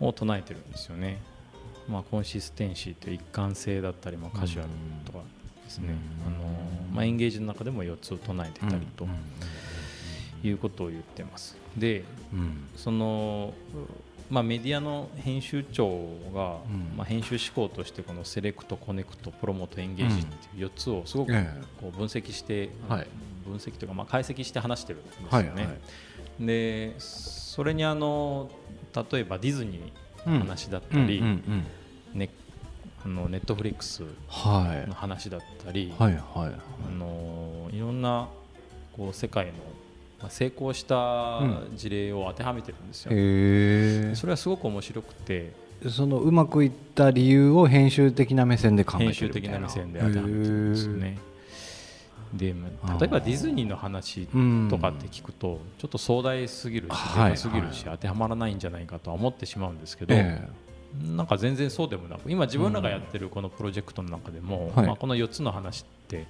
ろを唱えてるんですよね。まあ、コンシステンシーという一貫性だったり、まあ、カジュアルとかですね、あのまあ、エンゲージの中でも4つを唱えてたりということを言ってます。でうん。そのまあ、メディアの編集長が、うん。まあ、編集志向としてこのセレクト、コネクト、プロモート、エンゲージっていう4つをすごくえこう分析して、はい。分析というか、まあ、解析して話してるんですよね。でそれにあの例えばディズニーの話だったり、ね、あのネットフリックスはい。の話だったり、はいはいあのいろんなこう世界のまあ成功した事例を当てはめてるんですよ。へえそれはすごく面白くて。そのうまくいった理由を編集的な目線で考えてる編集的な目線で当てはめてるんですよね。でまあ例えばディズニーの話とかって聞くとちょっと壮大すぎるしはいでかすぎるし当てはまらないんじゃないかとは思ってしまうんですけど、えなんか全然そうでもなく今自分らがやってるこのプロジェクトの中でも、はい。まあ、この4つの話って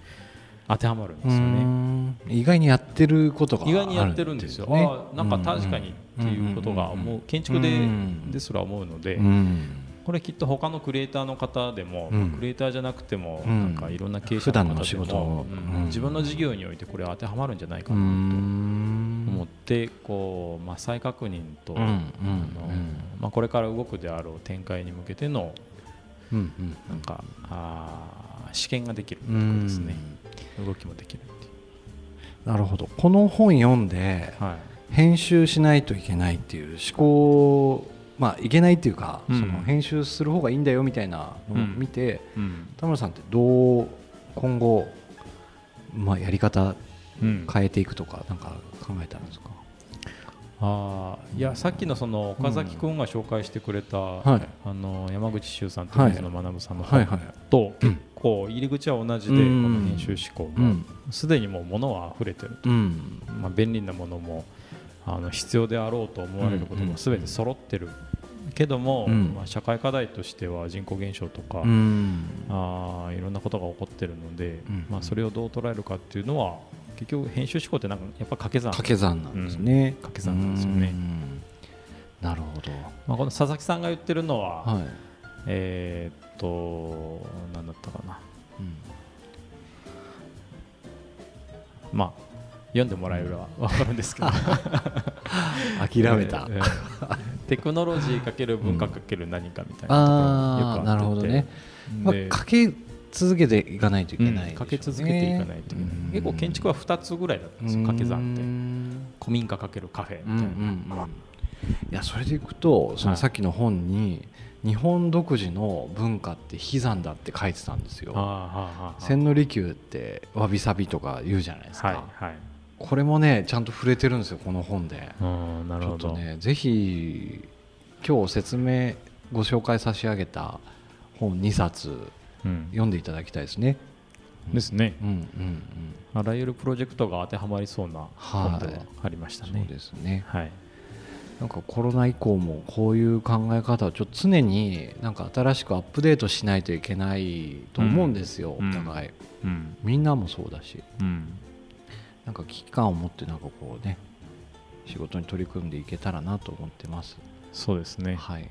当てはまるんでえすよね。うん。意外にやってることが意外にやってるんですよ。ねああなんか確かにっていうことがもう。建築でですら思うので、うん。これきっと他のクリエイターの方でも、うん。クリエイターじゃなくても、うん。なんかいろんな経営者のの方で仕事を。も、うん。うん自分の事業においてこれ当てはまるんじゃないかうなとん思ってこう、まあ、再確認と、あのまあ、これから動くであろう展開に向けてのなんかあー試験ができるとういうことんですね、動きもできるなるほど。この本読んではい。編集しないといけないっていう思考まあいけないっていうか、うん。その編集する方がいいんだよみたいなのを見て、うん。田村さんってどう今後、まあ、やり方うん。変えていくとかなんか考えたんですか、あーいやさっきのその岡崎君が紹介してくれた、はい。あの山口周さんとはい。水野学さんの本と結構入り口は同じで、うん。この編集思考もうん。すでにもう物は溢れてると、うん。まあ、便利なものもあの必要であろうと思われることもすべて揃ってる。けども、うん。まあ、社会課題としては人口減少とか、うん。あーいろんなことが起こってるので、うん。まあ、それをどう捉えるかっていうのは結局編集思考ってなんかやっぱ掛け算。掛け算なんですね、掛け算なんですよね。うん。なるほど。まあ、この佐々木さんが言ってるのは、はい、えーっと何だったかな。まあ読んでもらえれば分かるんですけど。[LAUGHS] 諦めた、テクノロジーかける文化かける何かみたいなああなるところよくあって。ほどね、まあで、かけ続けていかないといけうんないでしょうね、かけ続けていかないと。いけない結構建築は2つぐらいだったんですよ掛け算って。古民家かけるカフェみたいな、いやそれでいくとそのさっきの本に、日本独自の文化って悲惨だって書いてたんですよ。千利休ってわびさびとか言うじゃないですか、はいはい。これもねちゃんと触れてるんですよこの本で。うんなるちょっとほど、ねぜひ今日説明ご紹介差し上げた本2冊うん読んでいただきたいですね。ですね。うんうんうん。あらゆるプロジェクトが当てはまりそうな本ではありましたね。そうですね。はい。なんかコロナ以降もこういう考え方をちょっと常になんか新しくアップデートしないといけないと思うんですよ、うん。お互い。うん。みんなもそうだし。うん。なんか危機感を持ってなんかこうね仕事に取り組んでいけたらなと思ってます。そうですね。はい。ら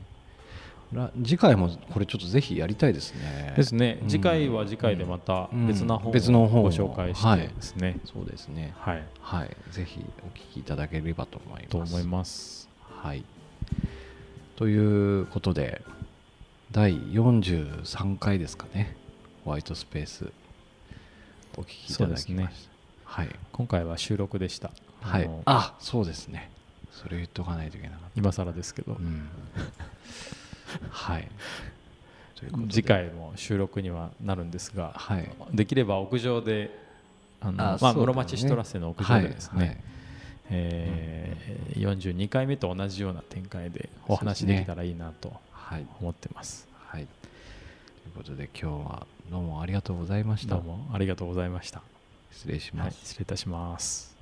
次回もこれちょっとぜひやりたいですね。ですね。うん。次回は次回でまたうん。別な本を別の本を。ご紹介して。ですね。そうですね。はい。はい。ぜひお聞きいただければと思います。と思います。はい。ということで、第43回ですかね、ホワイトスペース、お聞きいただきました。ね。はい。今回は収録でした。はい。あそうですね。それ言っとかないといけなかっ今更ですけど。た、うん、はい。次回も収録にはなるんですがはい。できれば屋上であの室町シトラスの屋上でですね、はいはい。えー42回目と同じような展開でお話できたらいいなとはい。思ってます。はい。ということで今日はどうもありがとうございました。どうもありがとうございました。失礼しはい、ます、失礼いたします。